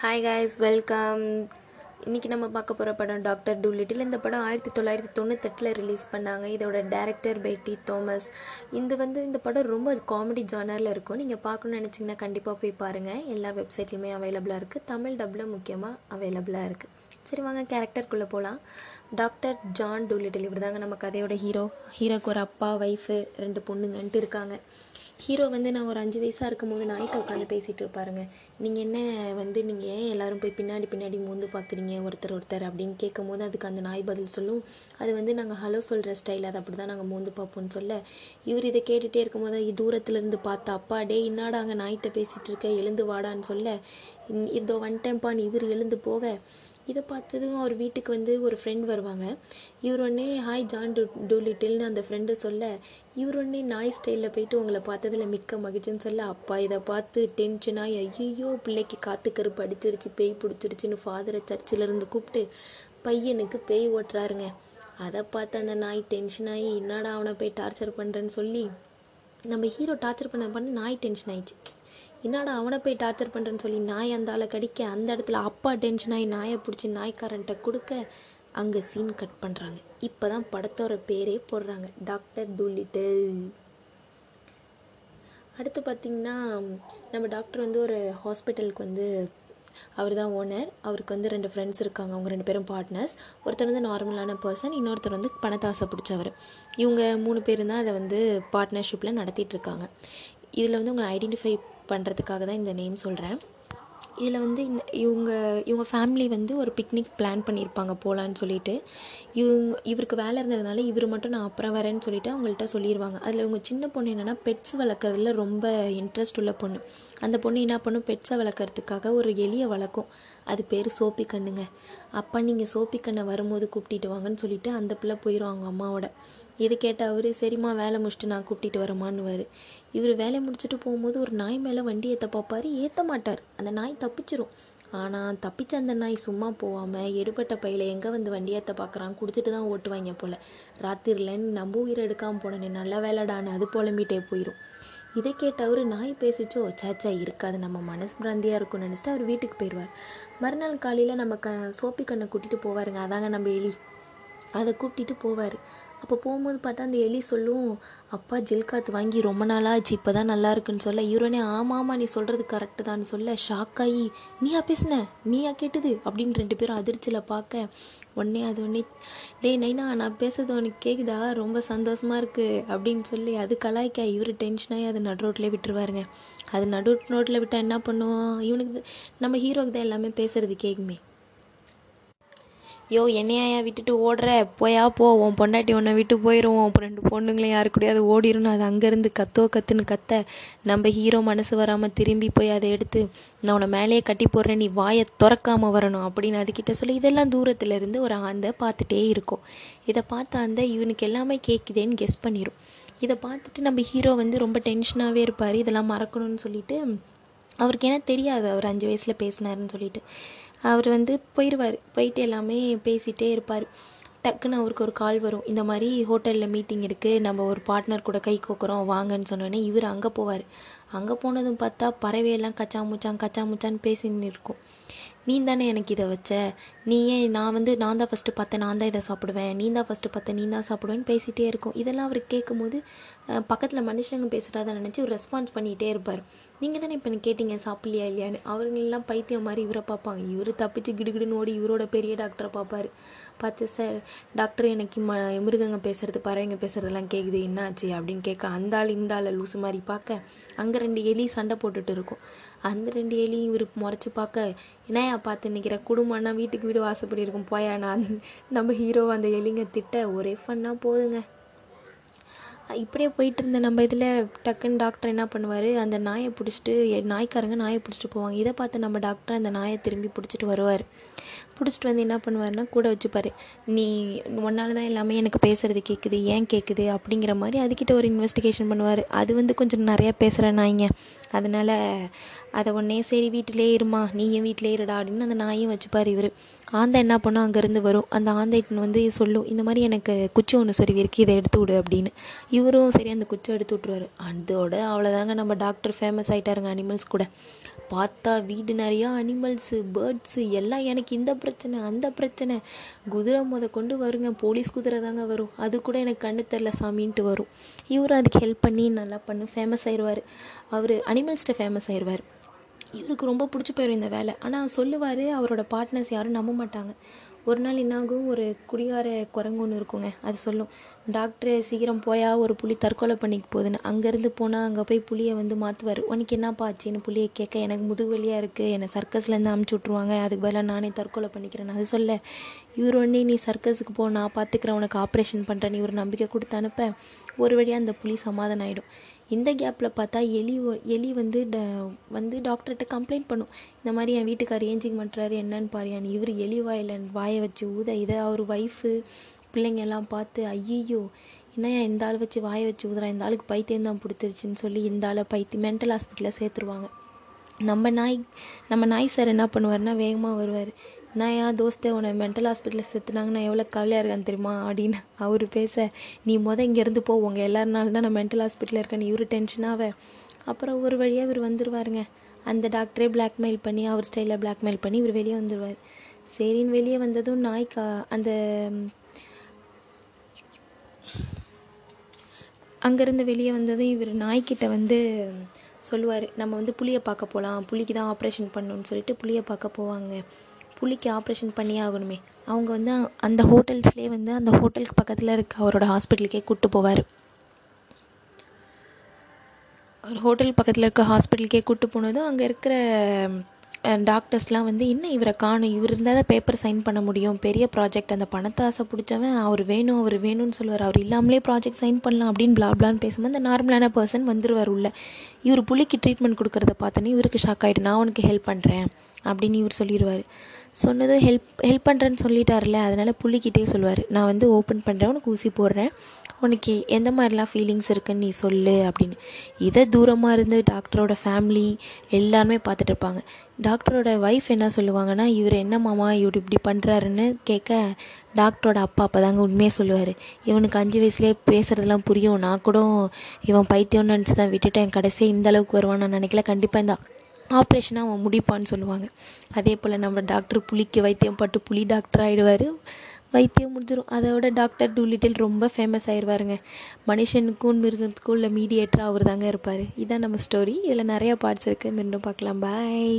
Hi guys welcome இன்றைக்கி நம்ம பார்க்க போகிற படம் டாக்டர் டூலிட்டில் இந்த படம் ஆயிரத்தி தொள்ளாயிரத்தி தொண்ணூத்தெட்டில் ரிலீஸ் பண்ணாங்க. இதோட டேரக்டர் பெட்டி தோமஸ் இது வந்து இந்த படம் ரொம்ப காமெடி ஜானரில் இருக்கும். நீங்கள் பார்க்கணுன்னு நினச்சிங்கன்னா கண்டிப்பாக போய் பாருங்கள் எல்லா வெப்சைட்லையுமே அவைலபிளாக இருக்குது தமிழ் டப்பில் முக்கியமாக அவைலபிளாக இருக்குது சரி வாங்க கேரக்டருக்குள்ளே போகலாம் டாக்டர் ஜான் டூலிட்டில் இவர் தாங்க நம்ம கதையோட ஹீரோ ஹீரோக்கு ஒரு அப்பா ஒய்ஃபு ரெண்டு பொண்ணுங்கன்ட்டு இருக்காங்க. ஹீரோ வந்து நான் ஒரு அஞ்சு வயசாக இருக்கும் போது நாய்கிட்ட உட்காந்து பேசிகிட்டு இருப்பாருங்க. நீங்கள் என்ன வந்து நீங்கள் ஏன் எல்லோரும் போய் பின்னாடி பின்னாடி மூந்து பார்க்குறீங்க ஒருத்தர் ஒருத்தர் அப்படின்னு கேட்கும் போது அதுக்கு அந்த நாய் பதில் சொல்லும். அது வந்து நாங்கள் ஹலோ சொல்கிற ஸ்டைல் அது அப்படி தான் நாங்கள் மூந்து பார்ப்போம்னு சொல்ல. இவர் இதை கேட்டுகிட்டே இருக்கும்போது தூரத்துல இருந்து பார்த்தா அப்பா டே இன்னாடா அங்கே நாய்கிட்ட பேசிகிட்டு இருக்க? எழுந்து வாடான்னு சொல்ல. இதோ ஒன் டைம் பான் இவர் எழுந்து போக. இதை பார்த்ததும் அவர் வீட்டுக்கு வந்து ஒரு ஃப்ரெண்ட் வருவாங்க. இவர் உடனே ஹாய் ஜான் டூ டூலிட்டில்னு அந்த ஃப்ரெண்டு சொல்ல இவர் உடனே நாய் ஸ்டைலில் போயிட்டு உங்களை பார்த்ததில் மிக்க மகிழ்ச்சின்னு சொல்ல அப்பா இதை பார்த்து டென்ஷனாகி ஐயோ பிள்ளைக்கு காற்று கருப்பு அடிச்சிருச்சு பேய் பிடிச்சிருச்சின்னு ஃபாதரை சர்ச்சிலேருந்து கூப்பிட்டு பையனுக்கு பேய் ஓட்டுறாருங்க. அதை பார்த்து அந்த நாய் டென்ஷன் ஆகி என்னடா அவனை போய் டார்ச்சர் பண்ணுறேன்னு சொல்லி நம்ம ஹீரோ டார்ச்சர் பண்ண பண்ண நாய் டென்ஷன் ஆயிடுச்சு. என்னடா அவனை போய் டார்ச்சர் பண்ணுறேன்னு சொல்லி நாய் அந்த ஆளை கடிக்க அந்த இடத்துல அப்பா டென்ஷன் ஆகி நாயை பிடிச்சி நாய்க்காரன்ட்ட கொடுக்க அங்கே சீன் கட் பண்ணுறாங்க இப்போ தான் படத்தோட பேரே போடுறாங்க. டாக்டர் டூலிட்டில் அடுத்து பார்த்திங்கன்னா நம்ம டாக்டர் வந்து ஒரு ஹாஸ்பிட்டலுக்கு வந்து அவர் தான் ஓனர் அவருக்கு வந்து ரெண்டு ஃப்ரெண்ட்ஸ் இருக்காங்க. அவங்க ரெண்டு பேரும் பார்ட்னர்ஸ் ஒருத்தர் வந்து நார்மலான பர்சன் இன்னொருத்தர் வந்து பணத்தாசை பிடிச்சவர். இவங்க மூணு பேரும் தான் அதை வந்து பார்ட்னர்ஷிப்பில் நடத்திட்டு இருக்காங்க. இதில் வந்து உங்களை ஐடென்டிஃபை பண்ணுறதுக்காக தான் இந்த நேம் சொல்கிறேன் இதில் வந்து இந்த இவங்க இவங்க ஃபேமிலி வந்து ஒரு பிக்னிக் பிளான் பண்ணியிருப்பாங்க போகலான்னு சொல்லிட்டு. இவங்க இவருக்கு வேலை இருந்ததுனால இவர் மட்டும் நான் அப்புறம் வரேன்னு சொல்லிட்டு அவங்கள்ட்ட சொல்லிடுவாங்க அதில் இவங்க சின்ன பொண்ணு என்னென்னா பெட்ஸ் வளர்க்குறதுல ரொம்ப இன்ட்ரெஸ்ட் உள்ள பொண்ணு. அந்த பொண்ணு என்ன பண்ணும் பெட்ஸை வளர்க்குறதுக்காக ஒரு எலியை வளர்க்கும். அது பேர் சோப்பி கண்ணுங்க அப்பா நீங்கள் சோப்பி கண்ணை வரும்போது கூப்பிட்டிட்டு வாங்கன்னு சொல்லிட்டு அந்த பிள்ளை போயிடும் அவங்க அம்மாவோட. இது கேட்ட அவர் சரிம்மா வேலை முடிச்சுட்டு நான் கூப்பிட்டிட்டு வரமான்னுவார். இவர் வேலையை முடிச்சுட்டு போகும்போது ஒரு நாய் மேலே வண்டி ஏற்ற பார்ப்பாரு ஏற்ற மாட்டார். அந்த நாய் தப்பிச்சிரும். ஆனால் தப்பிச்ச அந்த நாய் சும்மா போகாமல் எடுபட்ட பையில் எங்கே வந்து வண்டி ஏற்ற பார்க்குறான் குடிச்சிட்டு தான் ஓட்டுவாங்க போல். ராத்திரிலன்னு நம்ம உயிரை எடுக்காமல் போனேனே நல்ல வேலைடான்னு அது புலம்பிகிட்டே போயிடும் இதை கேட்ட அவர் நாய் பேசிச்சோ சேச்சா இருக்காது. நம்ம மனசு பிராந்தியாக இருக்கும்னு நினச்சிட்டு அவர் வீட்டுக்கு போயிடுவார் மறுநாள் காலையில் நம்ம க சோப்பி கண்ணை கூட்டிகிட்டு போவாருங்க. அதாங்க நம்ம எலி. அதை கூப்பிட்டுட்டு போவார். அப்போ போகும்போது பார்த்தா அந்த எலி சொல்லும் அப்பா ஜில் காத்து வாங்கி ரொம்ப நாளாச்சு இப்போ தான் நல்லா இருக்குன்னு சொல்ல. இவரனே ஆமாம் ஆமாம் நீ சொல்கிறது கரெக்டு தான் சொல்ல. ஷாக் ஆகி நீயா பேசின? நீயா கேட்டது? அப்படின்னு ரெண்டு பேரும் அதிர்ச்சியில் பார்க்க உடனே அது உடனே டேய் நைனா நான் பேசுறது உனக்கு கேட்குதா ரொம்ப சந்தோஷமாக இருக்குது அப்படின்னு சொல்லி அது கலாய்க்க இவர் டென்ஷனாகி அது நடு ரோட்லேயே விட்டுருவாருங்க. அது நடு ரோட்டில் விட்டால் என்ன பண்ணுவோம் இவனுக்கு நம்ம ஹீரோக்கு தான் எல்லாமே பேசுறது கேட்குமே யோ என்னையா விட்டுட்டு ஓடுற? போயா போ. உன் பொண்டாட்டி உன்னை விட்டு போயிடும் உன் ரெண்டு பொண்ணுங்களையும் யாரு கூடயாவது ஓடிடும் அது அங்கேருந்து கத்தோ கத்துன்னு கத்த. நம்ம ஹீரோ மனசு வராமல் திரும்பி போய் அதை எடுத்து நான் உன்னை மேலேயே கட்டி போடுறேன். நீ வாயை திறக்காமல் வரணும். அப்படின்னு அதுக்கிட்ட சொல்லி இதெல்லாம் தூரத்தில் இருந்து ஒரு ஆந்தை பார்த்துட்டே இருக்கும். இதை பார்த்த அந்த இவனுக்கு எல்லாமே கேட்குதேன்னு கெஸ் பண்ணிடும் இதை பார்த்துட்டு நம்ம ஹீரோ வந்து ரொம்ப டென்ஷனாகவே இருப்பார். இதெல்லாம் மறக்கணும்னு சொல்லிட்டு அவருக்கு என்ன தெரியாது. அவர் அஞ்சு வயசில் பேசினாருன்னு சொல்லிட்டு. அவர் வந்து போயிடுவார் போயிட்டு எல்லாமே பேசிகிட்டே இருப்பார். டக்குன்னு அவருக்கு ஒரு கால் வரும். இந்த மாதிரி ஹோட்டலில் மீட்டிங் இருக்குது நம்ம ஒரு பார்ட்னர் கூட கை கோக்குறோம். வாங்கன்னு சொன்னோடனே இவர் அங்கே போவார். அங்கே போனதும் பார்த்தா பறவையெல்லாம் கச்சா முச்சான் கச்சா முச்சான்னு பேசின்னு இருக்கும். நீ தானே எனக்கு இதை வச்ச? நீ ஏன் நான் வந்து நான் தான் ஃபஸ்ட்டு பார்த்தேன் நான் தான் இதை சாப்பிடுவேன். நீ தான் ஃபஸ்ட்டு பார்த்தேன் நீ தான் சாப்பிடுவேன்னு பேசிகிட்டே இருக்கும். இதெல்லாம் அவர் கேட்கும்போது பக்கத்தில் மனுஷங்க பேசுகிறத நினச்சி ஒரு ரெஸ்பான்ஸ் பண்ணிகிட்டே இருப்பார். நீங்கள் தானே இப்போ கேட்டீங்க? சாப்பிட்லையா இல்லையான்னு? அவங்களெல்லாம் பைத்தியம் மாதிரி இவரை பார்ப்பாங்க. இவர் தப்பிச்சு கிடுகிடுன்னு ஓடி இவரோட பெரிய டாக்டரை பார்ப்பாரு. பார்த்து சார் டாக்டர் எனக்கு ம மிருகங்க பேசுறது பறவைங்க பேசுகிறதுலாம் கேட்குது என்னாச்சு? அப்படின்னு கேட்க அந்த ஆள் இந்த ஆள் லூசு மாதிரி பார்க்க அங்கே ரெண்டு எலி சண்டை போட்டுட்டு இருக்கும். அந்த ரெண்டு எலியும் இவர் முறைச்சி பார்க்க என்னையா பார்த்து நிற்கிற குடும்பம்னா வீட்டுக்கு வீடு வாசப்படி இருக்கும். போயா நான் நம்ம ஹீரோ அந்த எலிங்க திட்ட ஒரே ஃபன்னாக போதுங்க. இப்படியே போயிட்டு இருந்த நம்ம இதில் டக்குன்னு டாக்டர் என்ன பண்ணுவார்? அந்த நாயை பிடிச்சிட்டு நாய்க்காரங்க நாயை பிடிச்சிட்டு போவாங்க. இதை பார்த்து நம்ம டாக்டர் அந்த நாயை திரும்பி பிடிச்சிட்டு வருவார். பிடிச்சிட்டு வந்து என்ன பண்ணுவாருன்னா கூட வச்சுப்பாரு. நீ ஒன்னால தான் எல்லாமே எனக்கு பேசுகிறது கேட்குது ஏன் கேட்குது அப்படிங்கிற மாதிரி அதுக்கிட்ட ஒரு இன்வெஸ்டிகேஷன் பண்ணுவார். அது வந்து கொஞ்சம் நிறையா பேசுகிற நாய்ங்க. அதனால் அதை உடனே சரி வீட்டிலே இருமா நீயும் வீட்டிலே இருடா அப்படின்னு அந்த நாயும் வச்சுப்பார் இவர். ஆந்தை என்ன பண்ணும் அங்கேருந்து வரும். அந்த ஆந்தைட்டு வந்து சொல்லும் இந்த மாதிரி எனக்கு குச்சி ஒன்று சொருவி இருக்கு இதை எடுத்து விடு அப்படின்னு. இவரும் சரி அந்த குச்சை எடுத்து விட்ருவாரு அதோட அவ்வளோதாங்க நம்ம டாக்டர் ஃபேமஸ் ஆகிட்டாருங்க அனிமல்ஸ் கூட. பார்த்தா வீடு நிறையா அனிமல்ஸு பேர்ட்ஸு எல்லாம் எனக்கு இந்த பிரச்சனை அந்த பிரச்சனை. குதிரை முத கொண்டு வருங்க போலீஸ் குதிரை தாங்க வரும். அது கூட எனக்கு கண்ணு தெரில சாமின்ட்டு வரும். இவரும் அதுக்கு ஹெல்ப் பண்ணி நல்லா பண்ணு ஃபேமஸ் ஆயிடுவார் அவர் அனிமல்ஸ்கிட்ட ஃபேமஸ் ஆயிடுவார் இவருக்கு ரொம்ப பிடிச்சி போயிடும் இந்த வேலை. ஆனால் சொல்லுவார் அவரோட பார்ட்னர்ஸ் யாரும் நம்ப மாட்டாங்க. ஒரு நாள் என்னாகும்? ஒரு குடிகார குரங்கு ஒன்று இருக்குங்க. அது சொல்லும் டாக்டரு சீக்கிரம் போயா ஒரு புலி தற்கொலை பண்ணிக்க போகுதுன்னு. அங்கேருந்து போனால் அங்கே போய் புளியை வந்து மாற்றுவார் உனக்கு என்னப்பா ஆச்சுன்னு புளியை கேட்க? எனக்கு முதுகு வலியாக இருக்குது என்னை சர்க்கஸ்லேருந்து அமுச்சு விட்ருவாங்க அதுக்கு பதிலாக நானே தற்கொலை பண்ணிக்கிறேன் அது சொல்ல இவர் ஒன்றே நீ சர்க்கஸுக்கு போ. நான் பார்த்துக்கிறேன் உனக்கு ஆப்ரேஷன் பண்ணுறேன்னு இவர் நம்பிக்கை கொடுத்து அனுப்ப. ஒரு வழியாக அந்த புலி சமாதானம் ஆகிடும் இந்த கேப்பில் பார்த்தா எலி ஒ- எலி வந்து ட வந்து டாக்டர்கிட்ட கம்ப்ளைண்ட் பண்ணும். இந்த மாதிரி என் வீட்டுக்கார் ஏஞ்சிக்க மாட்டுறாரு என்னன்னு பாரியான்னு இவர் எலி வாயில் வாயை வச்சு ஊத இதை அவர் ஒய்ஃபு பிள்ளைங்க எல்லாம் பார்த்து ஐயையோ என்னையா இந்த ஆள் வச்சு வாயை வச்சு ஊதுறான்? இந்த ஆளுக்கு பைத்தியம் தான் பிடிச்சிருச்சுன்னு சொல்லி இந்த ஆளை பைத்தி மென்டல் ஹாஸ்பிட்டலில் சேர்த்துருவாங்க. நம்ம நாய் நம்ம நாய் சார் என்ன பண்ணுவாருன்னா வேகமாக வருவார். நான் ஏன் தோஸ்தே உன்னை மென்டல் ஹாஸ்பிட்டலில் சேர்த்துனாங்கன்னா எவ்வளோ கவலையாக இருக்கான்னு தெரியுமா? அப்படின்னு அவர் பேச நீ மொதல் இங்கேருந்து போ உங்கள் எல்லாருனால தான் நான் மென்டல் ஹாஸ்பிட்டலில் இருக்கேன்னு இவர் டென்ஷனாக அப்புறம் ஒரு வழியாக இவர் வந்துருவாருங்க. அந்த டாக்டரே பிளாக்மெயில் பண்ணி அவர் ஸ்டைலில் பிளாக்மெயில் பண்ணி இவர் வெளியே வந்துடுவார் சரின்னு வெளியே வந்ததும் நாய்க்கா அந்த அங்கேருந்து வெளியே வந்ததும் இவர் நாய்க்கிட்ட வந்து சொல்லுவார் நம்ம வந்து புளியை பார்க்க போகலாம் புலிக்கு தான் ஆப்ரேஷன் பண்ணணும்னு சொல்லிட்டு புளியை பார்க்க போவாங்க. புலிக்கு ஆப்ரேஷன் பண்ணியே ஆகணுமே. அவங்க வந்து அந்த ஹோட்டல்ஸ்லேயே வந்து அந்த ஹோட்டலுக்கு பக்கத்தில் இருக்க அவரோட ஹாஸ்பிட்டலுக்கே கூப்பிட்டு போவார். ஒரு ஹோட்டல் பக்கத்தில் இருக்க ஹாஸ்பிட்டலுக்கே கூப்பிட்டு போனதும் அங்கே இருக்கிற டாக்டர்ஸ்லாம் வந்து என்ன இவரை காணும்? இவர் இருந்தால் தான் பேப்பர் சைன் பண்ண முடியும். பெரிய ப்ராஜெக்ட் அந்த பணத்தை ஆசை பிடிச்சவன் அவர் வேணும் அவர் வேணும்னு சொல்லுவார். அவர் இல்லாமலே ப்ராஜெக்ட் சைன் பண்ணலாம் அப்படின்னு blah பிளான்னு பேசும்போது அந்த நார்மலான பர்சன் வந்துடுவார் உள்ள. இவர் புள்ளிக்கு ட்ரீட்மெண்ட் கொடுக்கறத பார்த்தோன்னே இவருக்கு ஷாக் ஆகிட்டு நான் உனக்கு ஹெல்ப் பண்ணுறேன் அப்படின்னு இவர் சொல்லிடுவார் சொன்னதும் ஹெல்ப் ஹெல்ப் பண்ணுறேன்னு சொல்லிட்டார்ல அதனால் புள்ளிக்கிட்டே சொல்லுவார். நான் வந்து ஓப்பன் பண்ணுறேன் உனக்கு ஊசி போடுறேன். உனக்கு எந்த மாதிரிலாம் ஃபீலிங்ஸ் இருக்குன்னு நீ சொல்லு அப்படின்னு. இதை தூரமாக இருந்து டாக்டரோட ஃபேமிலி எல்லாருமே பார்த்துட்டு இருப்பாங்க. டாக்டரோட ஒய்ஃப் என்ன சொல்லுவாங்கன்னா இவர் என்ன மாமா இவர் இப்படி பண்ணுறாருன்னு கேட்க டாக்டரோட அப்பா அப்போ தாங்க உண்மையை சொல்லுவார். இவனுக்கு அஞ்சு வயசுலேயே பேசுகிறதெல்லாம் புரியும். நான் கூட இவன் பைத்தியம்னு நினச்சி தான் விட்டுட்டேன். கடைசியாக இந்த அளவுக்கு வருவான் நான் நினைக்கல. கண்டிப்பாக இந்த ஆப்ரேஷனாக அவன் முடிப்பான்னு சொல்லுவாங்க. அதே போல் நம்ம டாக்டர் புலிக்கு வைத்தியம் பட்டு புலி டாக்டர் ஆகிடுவார் வைத்தியம் முடிஞ்சிடும் அதோட டாக்டர் டூலிட்டில் ரொம்ப ஃபேமஸ் ஆயிடுவாருங்க மனுஷனுக்கும் மிருகத்துக்கும் உள்ள மீடியேட்டராக அவர் தாங்க இருப்பார். இதான் நம்ம ஸ்டோரி இதில் நிறையா பார்ட்ஸ் இருக்குது மீண்டும் பார்க்கலாம். பாய்